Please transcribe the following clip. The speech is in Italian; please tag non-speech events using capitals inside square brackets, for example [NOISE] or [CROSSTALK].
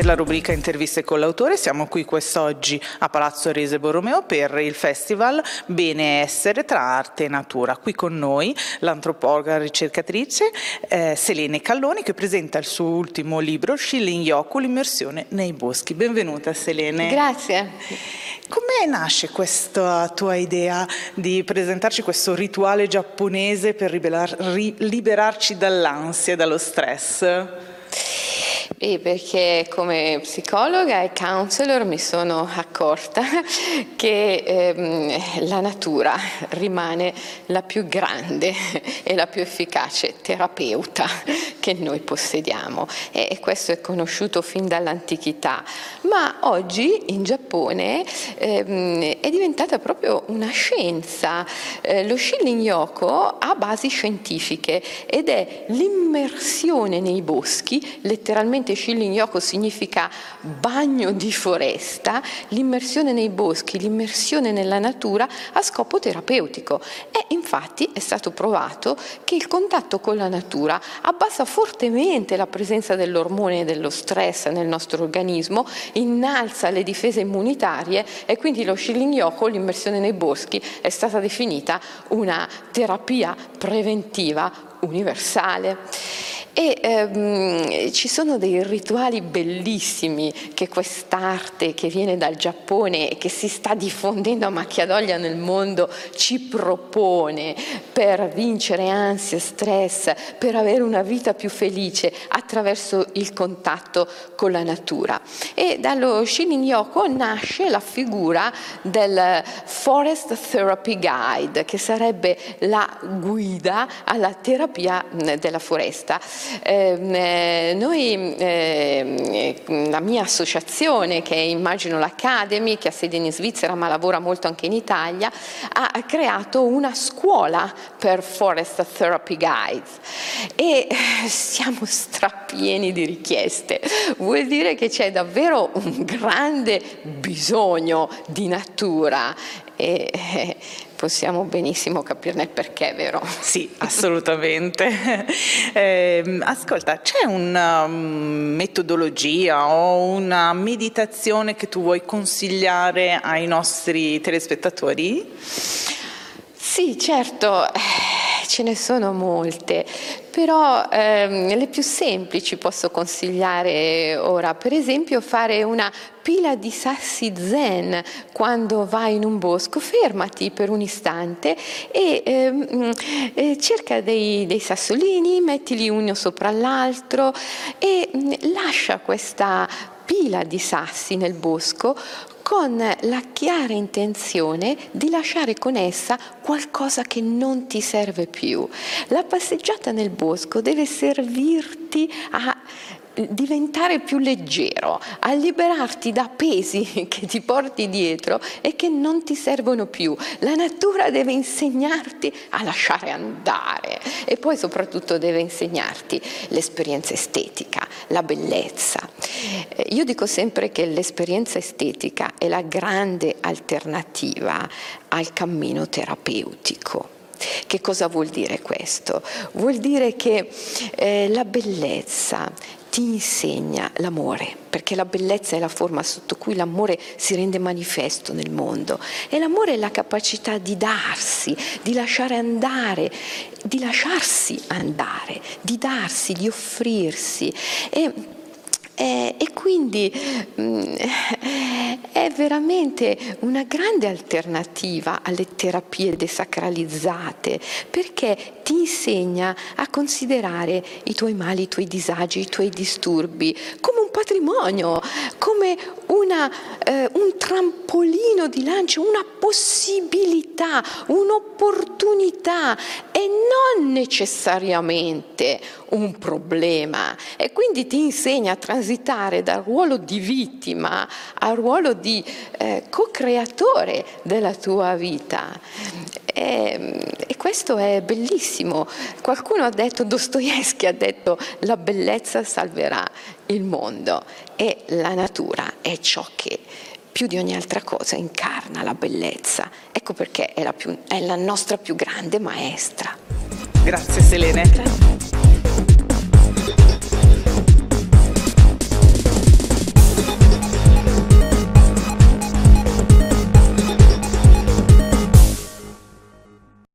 Per la rubrica Interviste con l'autore siamo qui quest'oggi a Palazzo Rese Borromeo per il festival Bene Essere tra arte e natura. Qui con noi l'antropologa ricercatrice eh, Selene Calloni che presenta il suo ultimo libro Shilling Yoku, l'immersione nei boschi. Benvenuta Selene. Grazie. Come nasce questa tua idea di presentarci questo rituale giapponese per liberarci dall'ansia e dallo stress? E perché come psicologa e counselor mi sono accorta [LAUGHS] che ehm, la natura rimane la più grande [LAUGHS] e la più efficace terapeuta che noi possediamo e questo è conosciuto fin dall'antichità, ma oggi in Giappone ehm, è diventata proprio una scienza. Eh, lo Shilling Yoko ha basi scientifiche ed è l'immersione nei boschi, letteralmente Shilling Yoko significa bagno di foresta, l'immersione nei boschi, l'immersione nella natura a scopo terapeutico. E infatti è stato provato che il contatto con la natura abbassa fortemente la presenza dell'ormone dello stress nel nostro organismo, innalza le difese immunitarie e quindi lo Shilling Yoko, l'immersione nei boschi, è stata definita una terapia preventiva universale. E ehm, ci sono dei rituali bellissimi che quest'arte che viene dal Giappone e che si sta diffondendo a macchia d'olio nel mondo ci propone per vincere ansia, stress, per avere una vita più felice attraverso il contatto con la natura. E dallo Shinin Yoko nasce la figura del Forest Therapy Guide, che sarebbe la guida alla terapia della foresta. Ehm, eh, noi, eh, la mia associazione, che è immagino l'Academy, che ha sede in Svizzera ma lavora molto anche in Italia, ha creato una scuola per Forest Therapy Guides e eh, siamo strappieni di richieste. Vuol dire che c'è davvero un grande bisogno di natura e eh, possiamo benissimo capirne il perché, vero? Sì, assolutamente. [LAUGHS] eh, ascolta, c'è una um, metodologia o una meditazione che tu vuoi consigliare ai nostri telespettatori? Sì, certo ce ne sono molte, però ehm, le più semplici posso consigliare ora, per esempio fare una pila di sassi zen quando vai in un bosco, fermati per un istante e ehm, eh, cerca dei, dei, sassolini, mettili uno sopra l'altro e mm, lascia questa pila di sassi nel bosco con la chiara intenzione di lasciare con essa qualcosa che non ti serve più. La passeggiata nel bosco deve servirti a diventare più leggero, a liberarti da pesi [LAUGHS] che ti porti dietro e che non ti servono più. La natura deve insegnarti a lasciare andare e poi soprattutto deve insegnarti l'esperienza estetica, la bellezza. Eh, io dico sempre che l'esperienza estetica è la grande alternativa al cammino terapeutico. Che cosa vuol dire questo? Vuol dire che eh, la bellezza ti insegna l'amore, perché la bellezza è la forma sotto cui l'amore si rende manifesto nel mondo. E l'amore è la capacità di darsi, di lasciare andare, di lasciarsi andare, di darsi, di offrirsi. E eh, e quindi mh, mm, veramente una grande alternativa alle terapie desacralizzate perché ti insegna a considerare i tuoi mali, i tuoi disagi, i tuoi disturbi come un patrimonio, come una, eh, un trampolino di lancio, una possibilità, un'opportunità e non necessariamente un problema. E quindi ti insegna a transitare dal ruolo di vittima al ruolo di eh, co-creatore della tua vita. E, e, questo è bellissimo. Qualcuno ha detto, Dostoevsky ha detto, la bellezza salverà il mondo e la natura è ciò che più di ogni altra cosa incarna la bellezza. Ecco perché è la, più, è la nostra più grande maestra. Grazie Selene. Grazie.